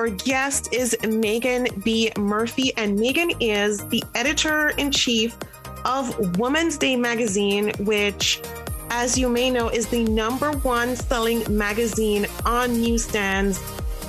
Our guest is Meaghan B. Murphy, and Meaghan is the editor in chief of Woman's Day magazine, which, as you may know, is the number one selling magazine on newsstands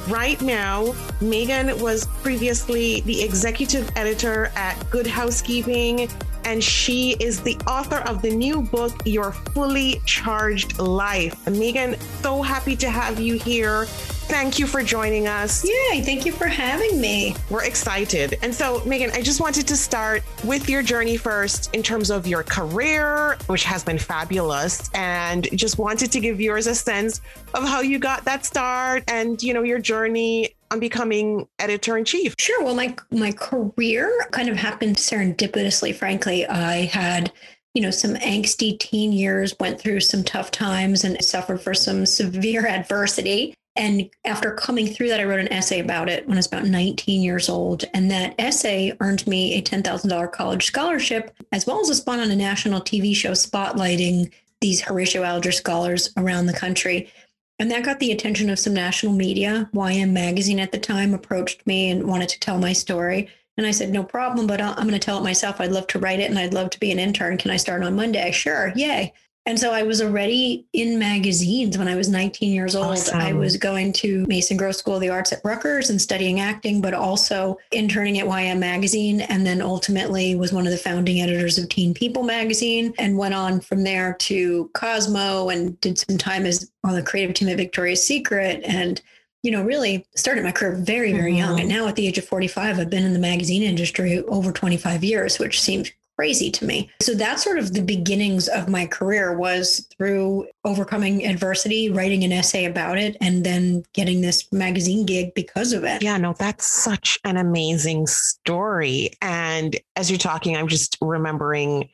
right now. Meaghan was previously the executive editor at Good Housekeeping and she is the author of the new book, Your Fully Charged Life. Meaghan, so happy to have you here. Thank you for joining us. Yay, thank you for having me. We're excited. And so, Meaghan, I just wanted to start with your journey first in terms of your career, which has been fabulous, and just wanted to give viewers a sense of how you got that start and, you know, your journey on becoming editor in chief? Sure. Well, my my career kind of happened serendipitously. Frankly, I had you know some angsty teen years, went through some tough times, and suffered for some severe adversity. And after coming through that, I wrote an essay about it when I was about 19 years old. And that essay earned me a $10,000 college scholarship, as well as a spot on a national TV show spotlighting these Horatio Alger scholars around the country. And that got the attention of some national media. YM Magazine at the time approached me and wanted to tell my story. And I said, no problem, but I'm going to tell it myself. I'd love to write it and I'd love to be an intern. Can I start on Monday? Sure. Yay. And so I was already in magazines when I was 19 years old. Awesome. I was going to Mason Gross School of the Arts at Rutgers and studying acting, but also interning at YM Magazine. And then ultimately was one of the founding editors of Teen People Magazine and went on from there to Cosmo and did some time as on the creative team at Victoria's Secret. And you know, really started my career very, very mm-hmm. young. And now at the age of 45, I've been in the magazine industry over 25 years, which seems crazy to me. So that's sort of the beginnings of my career was through overcoming adversity, writing an essay about it, and then getting this magazine gig because of it. Yeah, no, that's such an amazing story. And as you're talking, I'm just remembering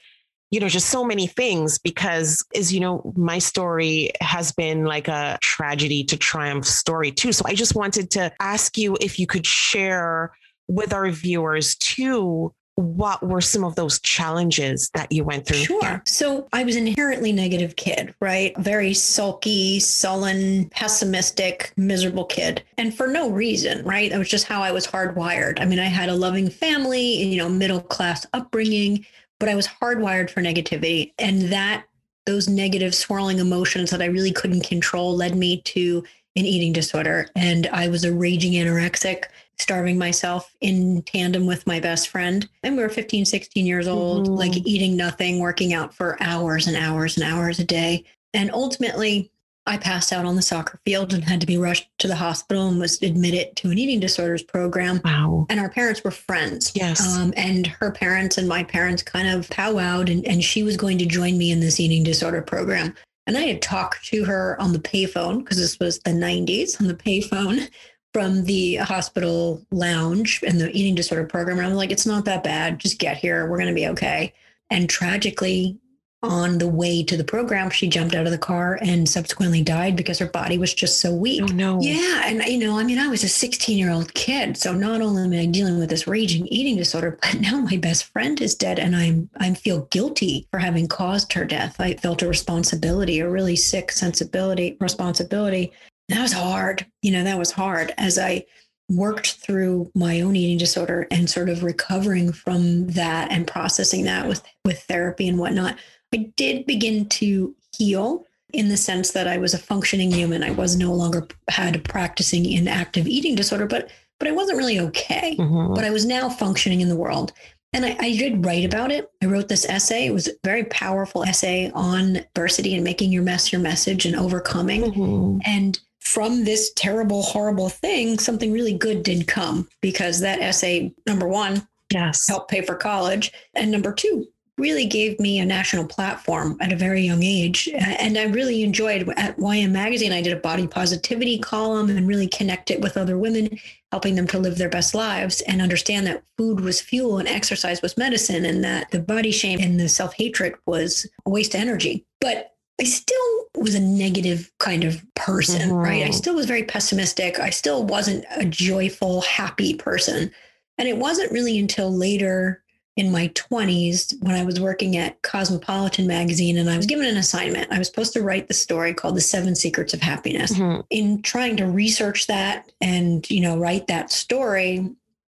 you know, just so many things because, as you know, my story has been like a tragedy to triumph story too. So I just wanted to ask you if you could share with our viewers too what were some of those challenges that you went through? Sure. So I was an inherently negative kid, right? Very sulky, sullen, pessimistic, miserable kid. And for no reason, right? That was just how I was hardwired. I mean, I had a loving family, you know, middle class upbringing, but I was hardwired for negativity. And that those negative swirling emotions that I really couldn't control led me to an eating disorder. And I was a raging anorexic starving myself in tandem with my best friend. And we were 15, 16 years old, mm-hmm. like eating nothing, working out for hours and hours and hours a day. And ultimately, I passed out on the soccer field and had to be rushed to the hospital and was admitted to an eating disorders program. Wow. And our parents were friends. Yes. Um, and her parents and my parents kind of powwowed, and, and she was going to join me in this eating disorder program. And I had talked to her on the payphone because this was the 90s on the payphone from the hospital lounge and the eating disorder program. And I'm like, it's not that bad. Just get here. We're going to be okay. And tragically, on the way to the program, she jumped out of the car and subsequently died because her body was just so weak. Oh, no. Yeah. And, you know, I mean, I was a 16 year old kid. So not only am I dealing with this raging eating disorder, but now my best friend is dead and I'm, I feel guilty for having caused her death. I felt a responsibility, a really sick sensibility, responsibility that was hard. You know, that was hard as I worked through my own eating disorder and sort of recovering from that and processing that with with therapy and whatnot. I did begin to heal in the sense that I was a functioning human. I was no longer had practicing in active eating disorder, but but I wasn't really okay. Mm-hmm. But I was now functioning in the world. And I, I, did write about it. I wrote this essay. It was a very powerful essay on adversity and making your mess your message and overcoming. Mm-hmm. And from this terrible, horrible thing, something really good did come because that essay, number one, yes, helped pay for college. And number two, really gave me a national platform at a very young age. And I really enjoyed at YM Magazine, I did a body positivity column and really connect it with other women, helping them to live their best lives and understand that food was fuel and exercise was medicine, and that the body shame and the self hatred was a waste of energy. But I still was a negative kind of person, mm-hmm. right? I still was very pessimistic. I still wasn't a joyful, happy person. And it wasn't really until later in my 20s when I was working at Cosmopolitan magazine and I was given an assignment. I was supposed to write the story called The Seven Secrets of Happiness. Mm-hmm. In trying to research that and, you know, write that story,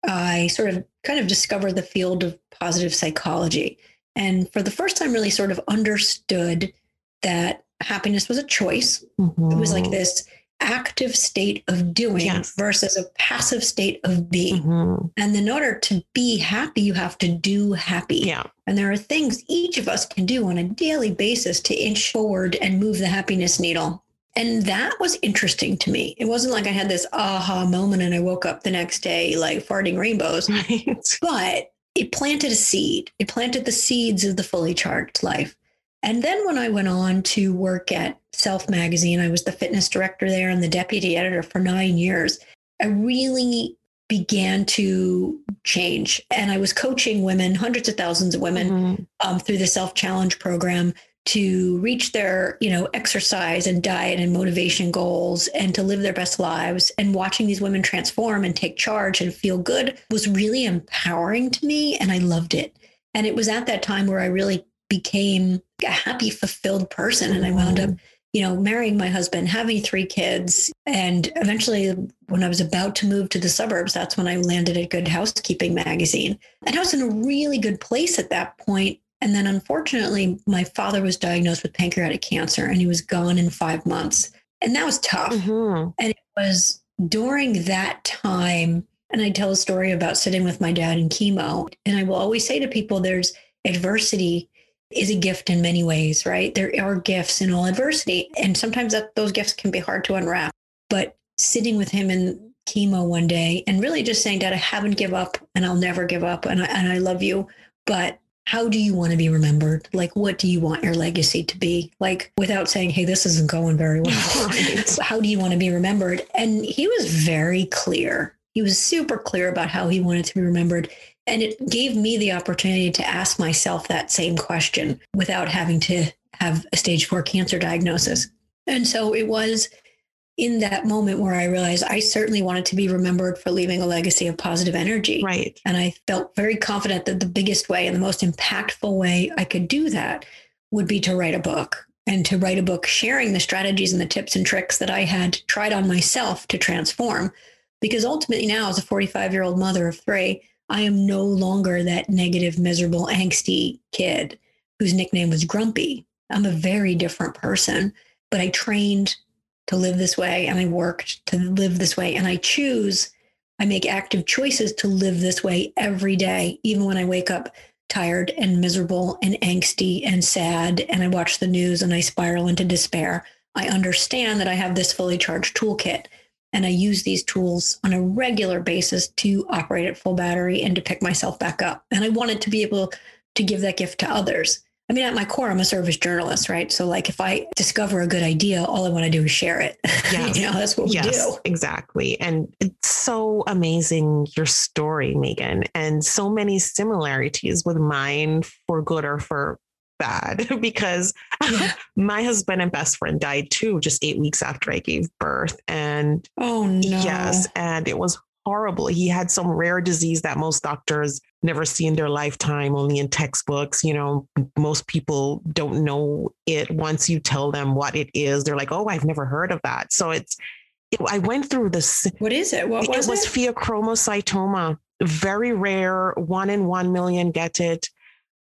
I sort of kind of discovered the field of positive psychology. And for the first time, really sort of understood that happiness was a choice. Mm-hmm. It was like mm-hmm. this active state of doing yes. versus a passive state of being. Mm-hmm. And in order to be happy, you have to do happy. Yeah. And there are things each of us can do on a daily basis to inch forward and move the happiness needle. And that was interesting to me. It wasn't like I had this aha moment and I woke up the next day like farting rainbows. Right. But it planted a seed. It planted the seeds of the fully charged life. And then when I went on to work at Self Magazine, I was the fitness director there and the deputy editor for nine years. I really began to change. And I was coaching women, hundreds of thousands of women, mm-hmm. um, through the Self Challenge program to reach their you know exercise and diet and motivation goals and to live their best lives and watching these women transform and take charge and feel good was really empowering to me and i loved it and it was at that time where i really became a happy, fulfilled person. And I wound up, you know, marrying my husband, having three kids. And eventually, when I was about to move to the suburbs, that's when I landed at Good Housekeeping magazine. And I was in a really good place at that point. And then unfortunately, my father was diagnosed with pancreatic cancer and he was gone in five months. And that was tough. Mm-hmm. And it was during that time. And I tell a story about sitting with my dad in chemo. And I will always say to people, there's adversity is a gift in many ways, right? There are gifts in all adversity. And sometimes that, those gifts can be hard to unwrap. But sitting with him in chemo one day and really just saying, Dad, I haven't give up and I'll never give up and I, and I love you. But how do you want to be remembered? Like, what do you want your legacy to be? Like, without saying, hey, this isn't going very well. how do you want to be remembered? And he was very clear. He was super clear about how he wanted to be remembered. And it gave me the opportunity to ask myself that same question without having to have a stage four cancer diagnosis. And so it was in that moment where I realized I certainly wanted to be remembered for leaving a legacy of positive energy. Right. And I felt very confident that the biggest way and the most impactful way I could do that would be to write a book and to write a book sharing the strategies and the tips and tricks that I had tried on myself to transform. Because ultimately, now, as a 45 year old mother of three, I am no longer that negative, miserable, angsty kid whose nickname was Grumpy. I'm a very different person, but I trained to live this way and I worked to live this way. And I choose, I make active choices to live this way every day, even when I wake up tired and miserable and angsty and sad and I watch the news and I spiral into despair. I understand that I have this fully charged toolkit and I use these tools on a regular basis to operate at full battery and to pick myself back up. And I wanted to be able to give that gift to others. I mean, at my core, I'm a service journalist, right? So, like, if I discover a good idea, all I want to do is share it. Yes. you know, that's what we yes, do. Exactly. And it's so amazing, your story, Meaghan, and so many similarities with mine for good or for bad because yeah. my husband and best friend died too just eight weeks after I gave birth. And oh no. Yes. And it was horrible. He had some rare disease that most doctors never see in their lifetime, only in textbooks. You know, most people don't know it. Once you tell them what it is, they're like, oh, I've never heard of that. So it's, it, I went through this. What is it? What was it? was it? Was pheochromocytoma. Very rare, one in one million get it.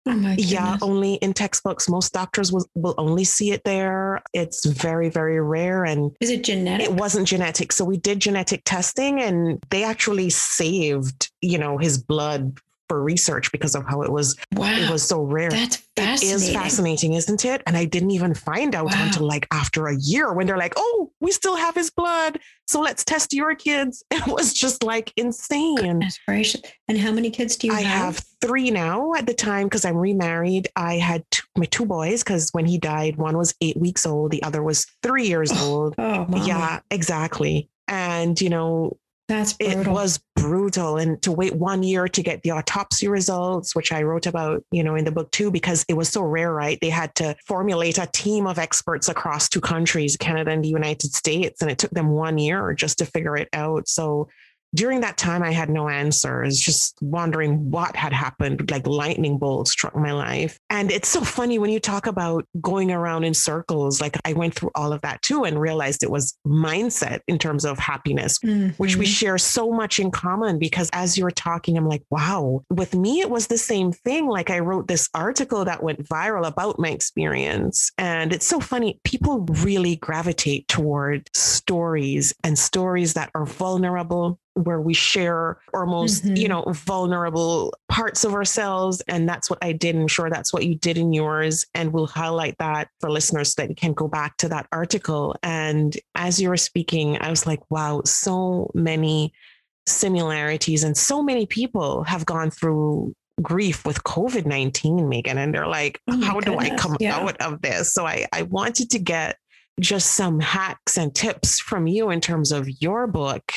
Oh yeah, only in textbooks. Most doctors will, will only see it there. It's very, very rare. And is it genetic? It wasn't genetic. So we did genetic testing and they actually saved, you know, his blood for research because of how it was Wow. it was so rare. That's fascinating. is fascinating, isn't it? And I didn't even find out Wow. until like after a year when they're like, oh, we still have his blood. So let's test your kids. It was just like insane. Gracious. And how many kids do you have? I have three now at the time because I'm remarried. I had two, my two boys because when he died, one was eight weeks old, the other was three years oh, old. Oh, mama. Yeah, exactly. And, you know, That's it was brutal. And to wait one year to get the autopsy results, which I wrote about, you know, in the book too, because it was so rare, right? They had to formulate a team of experts across two countries, Canada and the United States. And it took them one year just to figure it out. So during that time, I had no answers, just wondering what had happened, like lightning bolts struck my life. And it's so funny when you talk about going around in circles. Like I went through all of that too and realized it was mindset in terms of happiness which we Mhm. share so much in common because as you were talking, I'm like, wow, with me, it was the same thing. Like I wrote this article that went viral about my experience. And it's so funny. People really gravitate toward stories and stories that are vulnerable, where we share almost, Mhm. you know, vulnerable parts of ourselves. And that's what I did. I'm sure that's what you did in yours. And we'll highlight that for listeners so that you can go back to that article. And as you were speaking, I was like, wow, so many similarities and so many people have gone through grief with COVID 19, Meaghan. And they're like, Oh how do I come yeah. out of this? So I, I wanted to get just some hacks and tips from you in terms of your book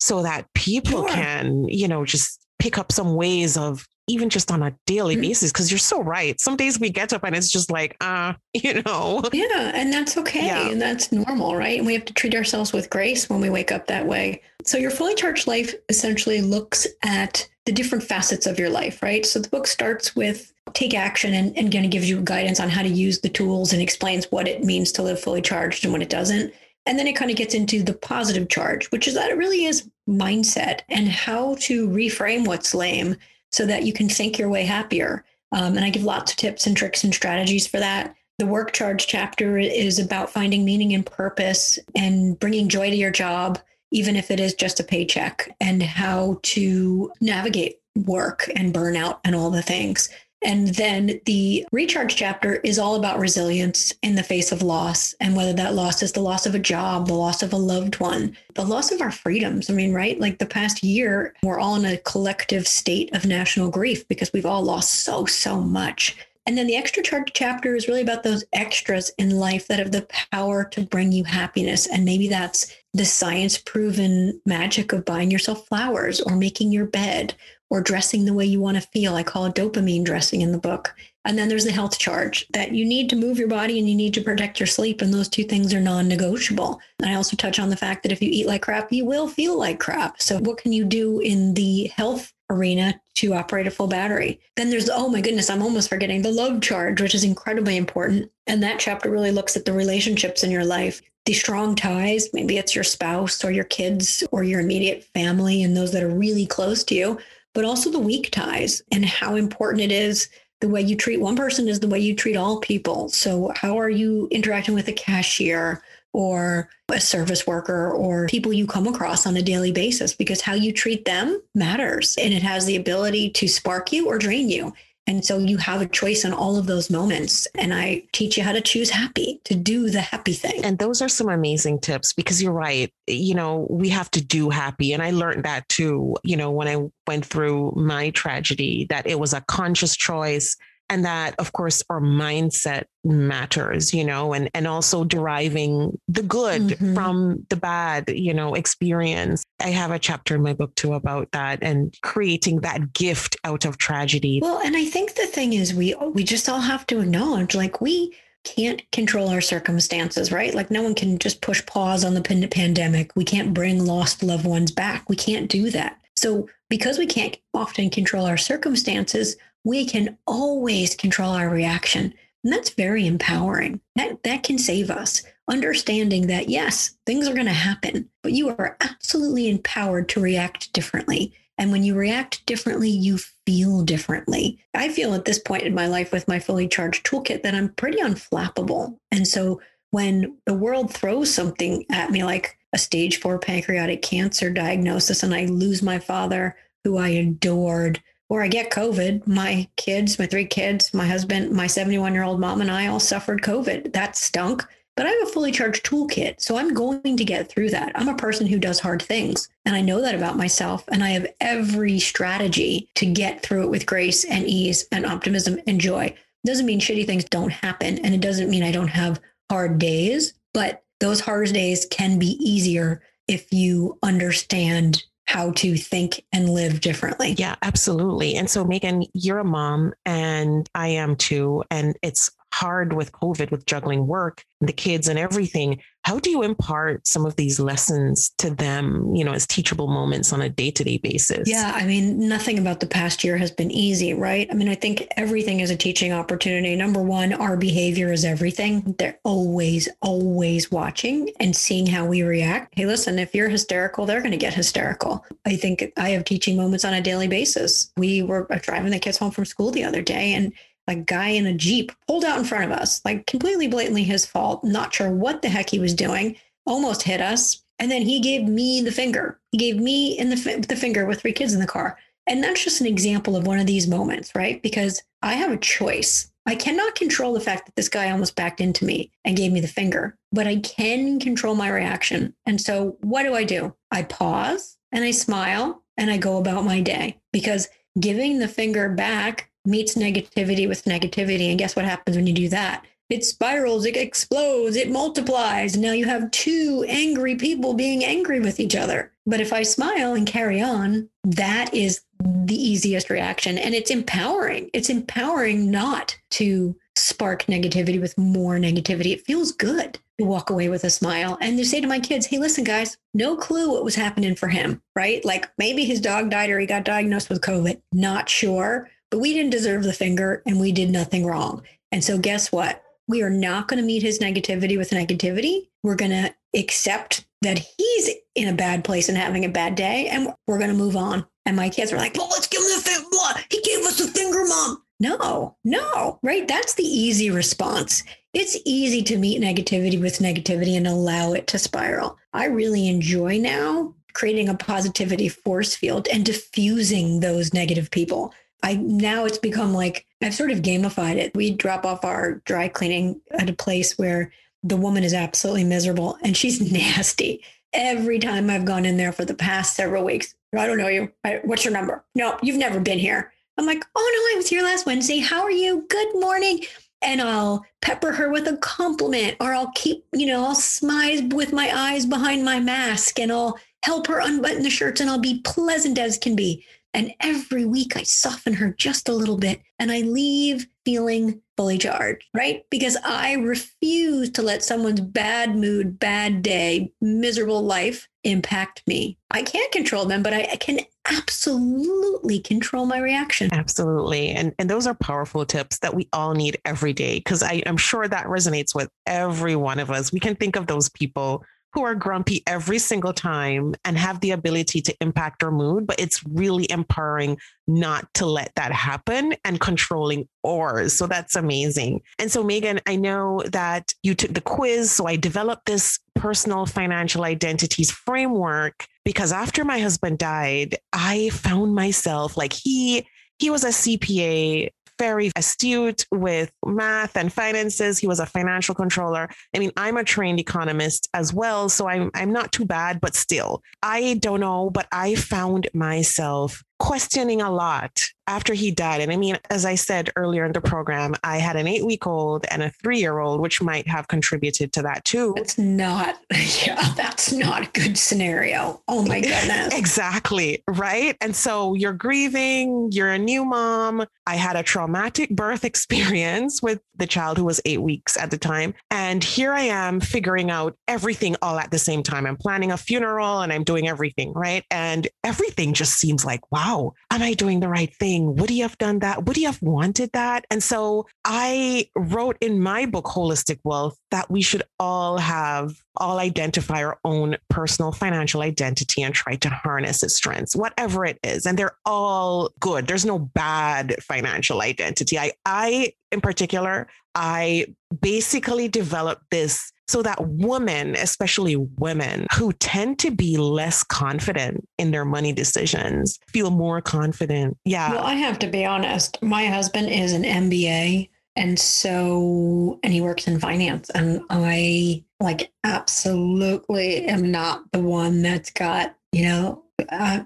so that people Sure. can, you know, just pick up some ways of even just on a daily Mm. basis. Cause you're so right. Some days we get up and it's just like, uh, you know, Yeah, and that's okay. Yeah. And that's normal, right? And we have to treat ourselves with grace when we wake up that way. So, your fully charged life essentially looks at the different facets of your life, right? So, the book starts with take action and, and kind of gives you guidance on how to use the tools and explains what it means to live fully charged and what it doesn't. And then it kind of gets into the positive charge, which is that it really is mindset and how to reframe what's lame so that you can think your way happier. Um, and I give lots of tips and tricks and strategies for that. The work charge chapter is about finding meaning and purpose and bringing joy to your job, even if it is just a paycheck, and how to navigate work and burnout and all the things. And then the recharge chapter is all about resilience in the face of loss and whether that loss is the loss of a job, the loss of a loved one, the loss of our freedoms. I mean, right? Like the past year, we're all in a collective state of national grief because we've all lost so, so much. And then the extra charge chapter is really about those extras in life that have the power to bring you happiness. And maybe that's the science proven magic of buying yourself flowers or making your bed or dressing the way you want to feel. I call it dopamine dressing in the book. And then there's the health charge that you need to move your body and you need to protect your sleep. And those two things are non negotiable. I also touch on the fact that if you eat like crap, you will feel like crap. So, what can you do in the health arena to operate a full battery? Then there's, oh my goodness, I'm almost forgetting the love charge, which is incredibly important. And that chapter really looks at the relationships in your life. The strong ties, maybe it's your spouse or your kids or your immediate family and those that are really close to you but also the weak ties and how important it is. The way you treat one person is the way you treat all people. So, how are you interacting with a cashier or a service worker or people you come across on a daily basis? Because how you treat them matters and it has the ability to spark you or drain you. And so you have a choice in all of those moments. And I teach you how to choose happy, to do the happy thing. And those are some amazing tips because you're right. You know, we have to do happy. And I learned that too, you know, when I went through my tragedy, that it was a conscious choice and that of course our mindset matters you know and and also deriving the good Mhm. from the bad you know experience i have a chapter in my book too about that and creating that gift out of tragedy Well, and I think the thing is we we just all have to acknowledge like we can't control our circumstances, right? Like no one can just push pause on the pandemic. We can't bring lost loved ones back. We can't do that. So because we can't often control our circumstances, we can always control our reaction. And that's very empowering. That that can save us. Understanding that yes, things are going to happen, but you are absolutely empowered to react differently. And when you react differently, you feel differently. I feel at this point in my life with my fully charged toolkit that I'm pretty unflappable. And so when the world throws something at me, like a stage four pancreatic cancer diagnosis, and I lose my father, who I adored, or I get COVID. My kids, my three kids, my husband, my 71 year old mom, and I all suffered COVID. That stunk. But I have a fully charged toolkit. So I'm going to get through that. I'm a person who does hard things. And I know that about myself. And I have every strategy to get through it with grace and ease and optimism and joy. It Doesn't mean shitty things don't happen. And it doesn't mean I don't have hard days, but those hard days can be easier if you understand how to think and live differently. Yeah, absolutely. And so, Meaghan, you're a mom, and I am too. And it's hard with COVID, with juggling work, the kids, and everything. How do you impart some of these lessons to them, you know, as teachable moments on a day to day basis? Yeah. I mean, nothing about the past year has been easy, right? I mean, I think everything is a teaching opportunity. Number one, our behavior is everything. They're always, always watching and seeing how we react. Hey, listen, if you're hysterical, they're going to get hysterical. I think I have teaching moments on a daily basis. We were driving the kids home from school the other day and a guy in a Jeep pulled out in front of us, like completely blatantly his fault. Not sure what the heck he was doing, almost hit us. And then he gave me the finger. He gave me in the, the finger with three kids in the car. And that's just an example of one of these moments, right? Because I have a choice. I cannot control the fact that this guy almost backed into me and gave me the finger, but I can control my reaction. And so what do I do? I pause and I smile and I go about my day because giving the finger back meets negativity with negativity. And guess what happens when you do that? It spirals, it explodes, it multiplies. Now you have two angry people being angry with each other. But if I smile and carry on, that is the easiest reaction. And it's empowering. It's empowering not to spark negativity with more negativity. It feels good to walk away with a smile and to say to my kids, hey, listen, guys, no clue what was happening for him, right? Like maybe his dog died or he got diagnosed with COVID. Not sure but we didn't deserve the finger and we did nothing wrong. And so, guess what? We are not going to meet his negativity with negativity. We're going to accept that he's in a bad place and having a bad day, and we're going to move on. And my kids were like, well, let's give him the finger. He gave us the finger, mom. No, no, right? That's the easy response. It's easy to meet negativity with negativity and allow it to spiral. I really enjoy now creating a positivity force field and diffusing those negative people. I now it's become like I've sort of gamified it. We drop off our dry cleaning at a place where the woman is absolutely miserable and she's nasty. Every time I've gone in there for the past several weeks, I don't know you. What's your number? No, you've never been here. I'm like, oh no, I was here last Wednesday. How are you? Good morning. And I'll pepper her with a compliment, or I'll keep, you know, I'll smile with my eyes behind my mask and I'll help her unbutton the shirts and I'll be pleasant as can be. And every week I soften her just a little bit and I leave feeling fully charged, right? Because I refuse to let someone's bad mood, bad day, miserable life impact me. I can't control them, but I, can absolutely control my reaction. Absolutely. And and those are powerful tips that we all need every day. Cause I, I'm sure that resonates with every one of us. We can think of those people who are grumpy every single time and have the ability to impact our mood, but it's really empowering not to let that happen and controlling ours. So that's amazing. And so, Meaghan, I know that you took the quiz. So I developed this personal financial identities framework because after my husband died, I found myself like he he was a CPA very astute with math and finances. He was a financial controller. I mean, I'm a trained economist as well, so I'm I'm not too bad, but still, I don't know, but I found myself questioning a lot after he died. And I mean, as I said earlier in the program, I had an eight week old and a three year old, which might have contributed to that too. It's not, yeah, that's not a good scenario. Oh my goodness. exactly. Right. And so you're grieving, you're a new mom. I had a traumatic birth experience with the child who was eight weeks at the time. And here I am figuring out everything all at the same time. I'm planning a funeral and I'm doing everything. Right. And everything just seems like, wow wow, am I doing the right thing? Would he have done that? Would he have wanted that? And so I wrote in my book, Holistic Wealth, that we should all have, all identify our own personal financial identity and try to harness its strengths, whatever it is. And they're all good. There's no bad financial identity. I, I, in particular, I basically developed this so that women, especially women who tend to be less confident in their money decisions, feel more confident. Yeah. Well, I have to be honest. My husband is an MBA. And so, and he works in finance. And I like absolutely am not the one that's got, you know, uh,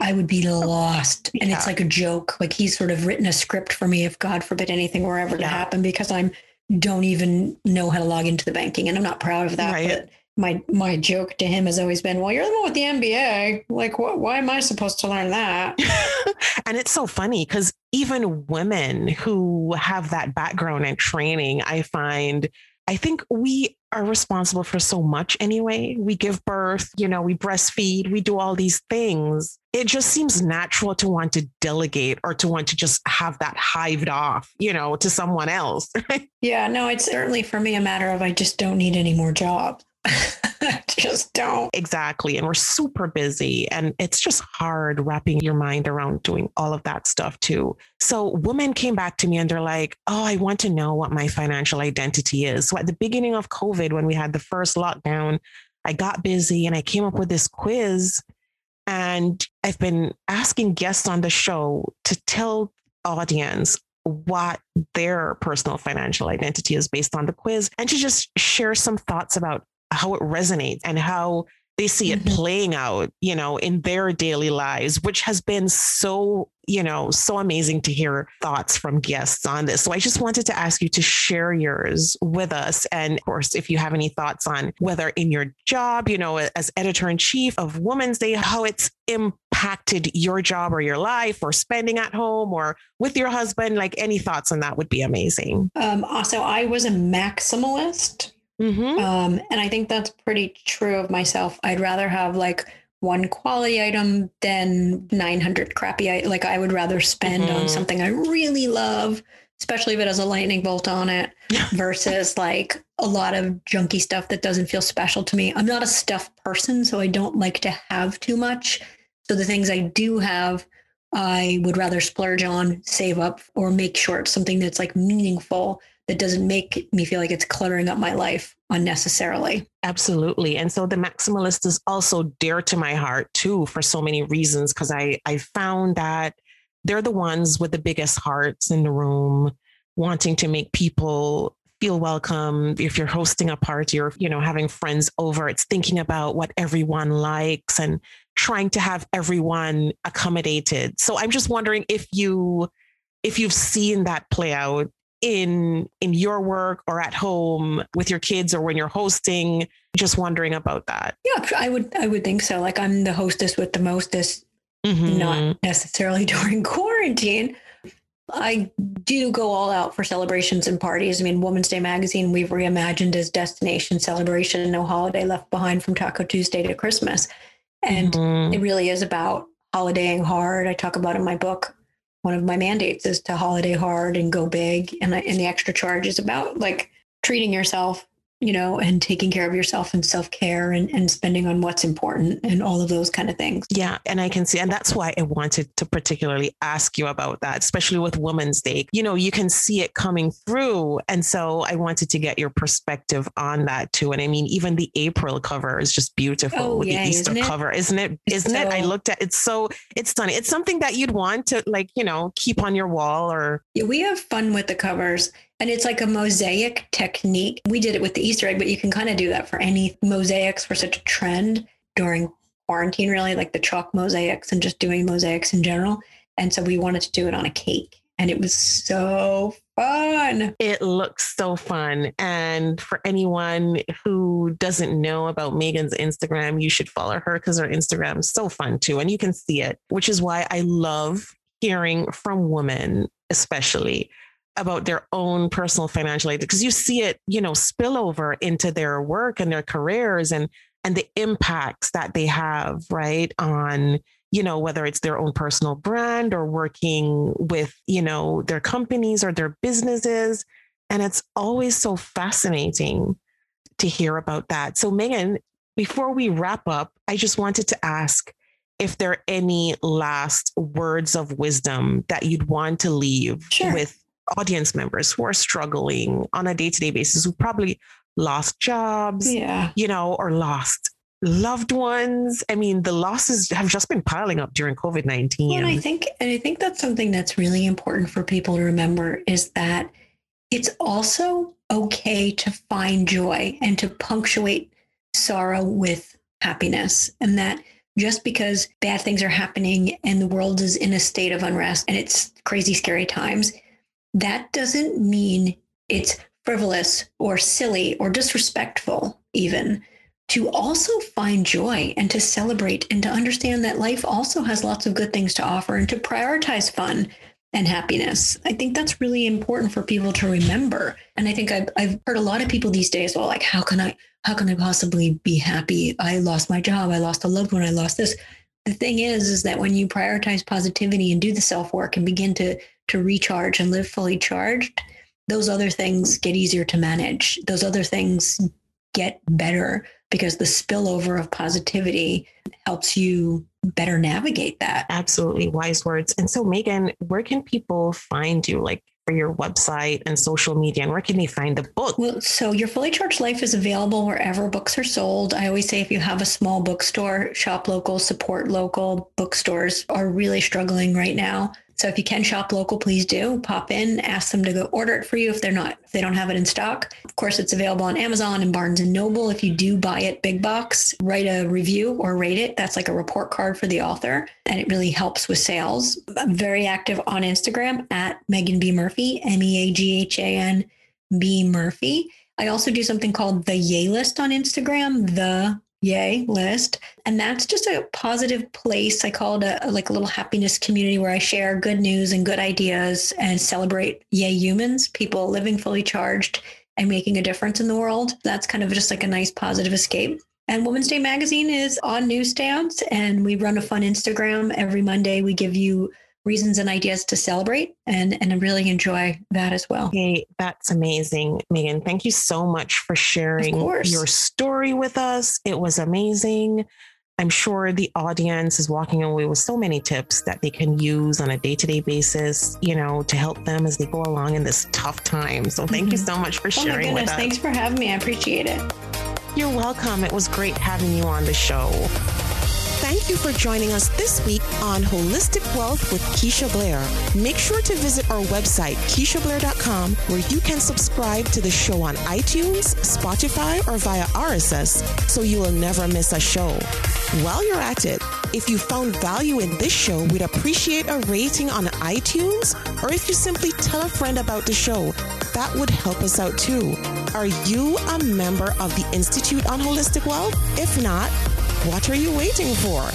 I would be lost. And yeah. it's like a joke. Like he's sort of written a script for me if God forbid anything were ever yeah. to happen because I'm don't even know how to log into the banking. And I'm not proud of that. Right. But my my joke to him has always been, well, you're the one with the MBA. Like, what, why am I supposed to learn that? and it's so funny because even women who have that background and training, I find I think we are responsible for so much anyway. We give birth, you know, we breastfeed, we do all these things. It just seems natural to want to delegate or to want to just have that hived off, you know, to someone else. yeah, no, it's certainly for me a matter of I just don't need any more jobs. just don't. Exactly. And we're super busy. And it's just hard wrapping your mind around doing all of that stuff too. So women came back to me and they're like, oh, I want to know what my financial identity is. So at the beginning of COVID, when we had the first lockdown, I got busy and I came up with this quiz. And I've been asking guests on the show to tell audience what their personal financial identity is based on the quiz and to just share some thoughts about how it resonates and how they see it mm-hmm. playing out, you know, in their daily lives, which has been so, you know, so amazing to hear thoughts from guests on this. So I just wanted to ask you to share yours with us. And of course, if you have any thoughts on whether in your job, you know, as editor in chief of Woman's Day, how it's impacted your job or your life or spending at home or with your husband, like any thoughts on that would be amazing. Um, also, I was a maximalist Mm-hmm. Um, and I think that's pretty true of myself. I'd rather have like one quality item than 900 crappy. like I would rather spend mm-hmm. on something I really love, especially if it has a lightning bolt on it, versus like a lot of junky stuff that doesn't feel special to me. I'm not a stuff person, so I don't like to have too much. So the things I do have, I would rather splurge on, save up, or make sure it's something that's like meaningful that doesn't make me feel like it's cluttering up my life unnecessarily. Absolutely. And so the maximalist is also dear to my heart too for so many reasons because I I found that they're the ones with the biggest hearts in the room wanting to make people feel welcome if you're hosting a party or you know having friends over it's thinking about what everyone likes and trying to have everyone accommodated so i'm just wondering if you if you've seen that play out in in your work or at home with your kids or when you're hosting just wondering about that yeah i would i would think so like i'm the hostess with the mostest mm-hmm. not necessarily during quarantine I do go all out for celebrations and parties. I mean, Woman's Day magazine, we've reimagined as destination celebration, no holiday left behind from Taco Tuesday to Christmas. And mm-hmm. it really is about holidaying hard. I talk about in my book one of my mandates is to holiday hard and go big. And, and the extra charge is about like treating yourself you know, and taking care of yourself and self care and, and spending on what's important and all of those kind of things. Yeah. And I can see, and that's why I wanted to particularly ask you about that, especially with Woman's Day. You know, you can see it coming through. And so I wanted to get your perspective on that too. And I mean, even the April cover is just beautiful oh, with yeah, the Easter isn't cover, isn't it? Isn't so, it? I looked at it's so it's stunning. It's something that you'd want to like, you know, keep on your wall or yeah, we have fun with the covers and it's like a mosaic technique. We did it with the Easter egg, but you can kind of do that for any mosaics for such a trend during quarantine, really, like the chalk mosaics and just doing mosaics in general. And so we wanted to do it on a cake. And it was so fun. It looks so fun. And for anyone who doesn't know about Meaghan's Instagram, you should follow her because her Instagram is so fun too. And you can see it, which is why I love hearing from women, especially about their own personal financial aid because you see it, you know, spill over into their work and their careers and and the impacts that they have, right, on you know whether it's their own personal brand or working with you know their companies or their businesses and it's always so fascinating to hear about that so meaghan before we wrap up i just wanted to ask if there are any last words of wisdom that you'd want to leave sure. with audience members who are struggling on a day to day basis, who probably lost jobs, Yeah. you know, or lost loved ones. I mean, the losses have just been piling up during COVID 19. Well, and I think and I think that's something that's really important for people to remember is that it's also okay to find joy and to punctuate sorrow with happiness and that just because bad things are happening and the world is in a state of unrest and it's crazy scary times that doesn't mean it's frivolous or silly or disrespectful even to also find joy and to celebrate and to understand that life also has lots of good things to offer and to prioritize fun and happiness. I think that's really important for people to remember. And I think I've, I've heard a lot of people these days, well, like, how can I, how can I possibly be happy? I lost my job. I lost a loved one. I lost this. The thing is, is that when you prioritize positivity and do the self work and begin to, to recharge and live fully charged, those other things get easier to manage. Those other things get better because the spillover of positivity helps you better navigate that. Absolutely wise words. And so, Meaghan, where can people find you? Like your website and social media, and where can they find the book? Well, so your fully charged life is available wherever books are sold. I always say if you have a small bookstore, shop local, support local. Bookstores are really struggling right now. So if you can shop local, please do pop in, ask them to go order it for you if they're not if they don't have it in stock. Of course, it's available on Amazon and Barnes and Noble. If you do buy it big box, write a review or rate it. That's like a report card for the author, and it really helps with sales. I'm very active on Instagram at Meaghan B Murphy, M E A G H A N B Murphy. I also do something called the Yay List on Instagram, the Yay list. And that's just a positive place. I call it a, like a little happiness community where I share good news and good ideas and celebrate Yay humans, people living fully charged and making a difference in the world. That's kind of just like a nice positive escape. And Woman's Day Magazine is on newsstands, and we run a fun Instagram every Monday. We give you reasons and ideas to celebrate and and really enjoy that as well. Hey, that's amazing, Meaghan. Thank you so much for sharing your story with us. It was amazing. I'm sure the audience is walking away with so many tips that they can use on a day to day basis, you know, to help them as they go along in this tough time. So thank mm-hmm. you so much for sharing oh with us. Thanks for having me. I appreciate it. You're welcome. It was great having you on the show. Thank you for joining us this week on Holistic Wealth with Keisha Blair. Make sure to visit our website, KeishaBlair.com, where you can subscribe to the show on iTunes, Spotify, or via RSS so you will never miss a show. While you're at it, if you found value in this show, we'd appreciate a rating on iTunes, or if you simply tell a friend about the show, that would help us out too. Are you a member of the Institute on Holistic Wealth? If not, what are you waiting for?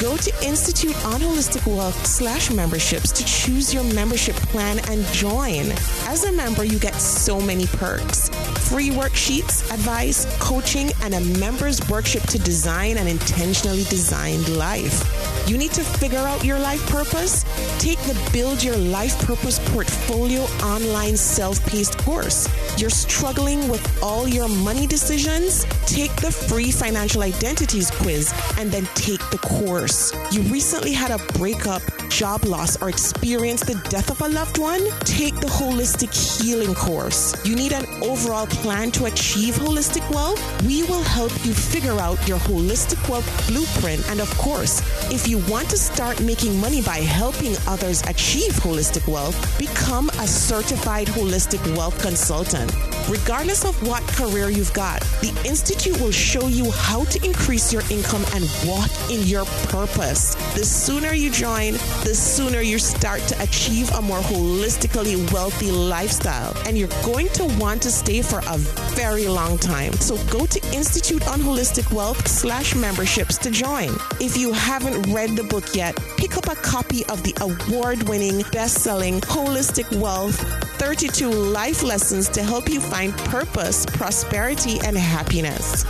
Go to Institute on Holistic Wealth slash memberships to choose your membership plan and join. As a member, you get so many perks free worksheets, advice, coaching, and a member's workshop to design an intentionally designed life. You need to figure out your life purpose? Take the Build Your Life Purpose Portfolio online self paced course. You're struggling with all your money decisions? Take the free financial identities quiz and then take the course. You recently had a breakup, job loss, or experience the death of a loved one? Take the holistic healing course. You need an overall plan to achieve holistic wealth? We will help you figure out your holistic wealth blueprint. And of course, if you want to start making money by helping others achieve holistic wealth, become a certified holistic wealth consultant. Regardless of what career you've got, the Institute will show you how to increase your income and walk in your purpose. The sooner you join, the sooner you start to achieve a more holistically wealthy lifestyle. And you're going to want to stay for a very long time. So go to Institute on Holistic Wealth slash memberships to join. If you haven't read the book yet, pick up a copy of the award winning, best selling Holistic Wealth 32 Life Lessons to help you find purpose, prosperity, and happiness.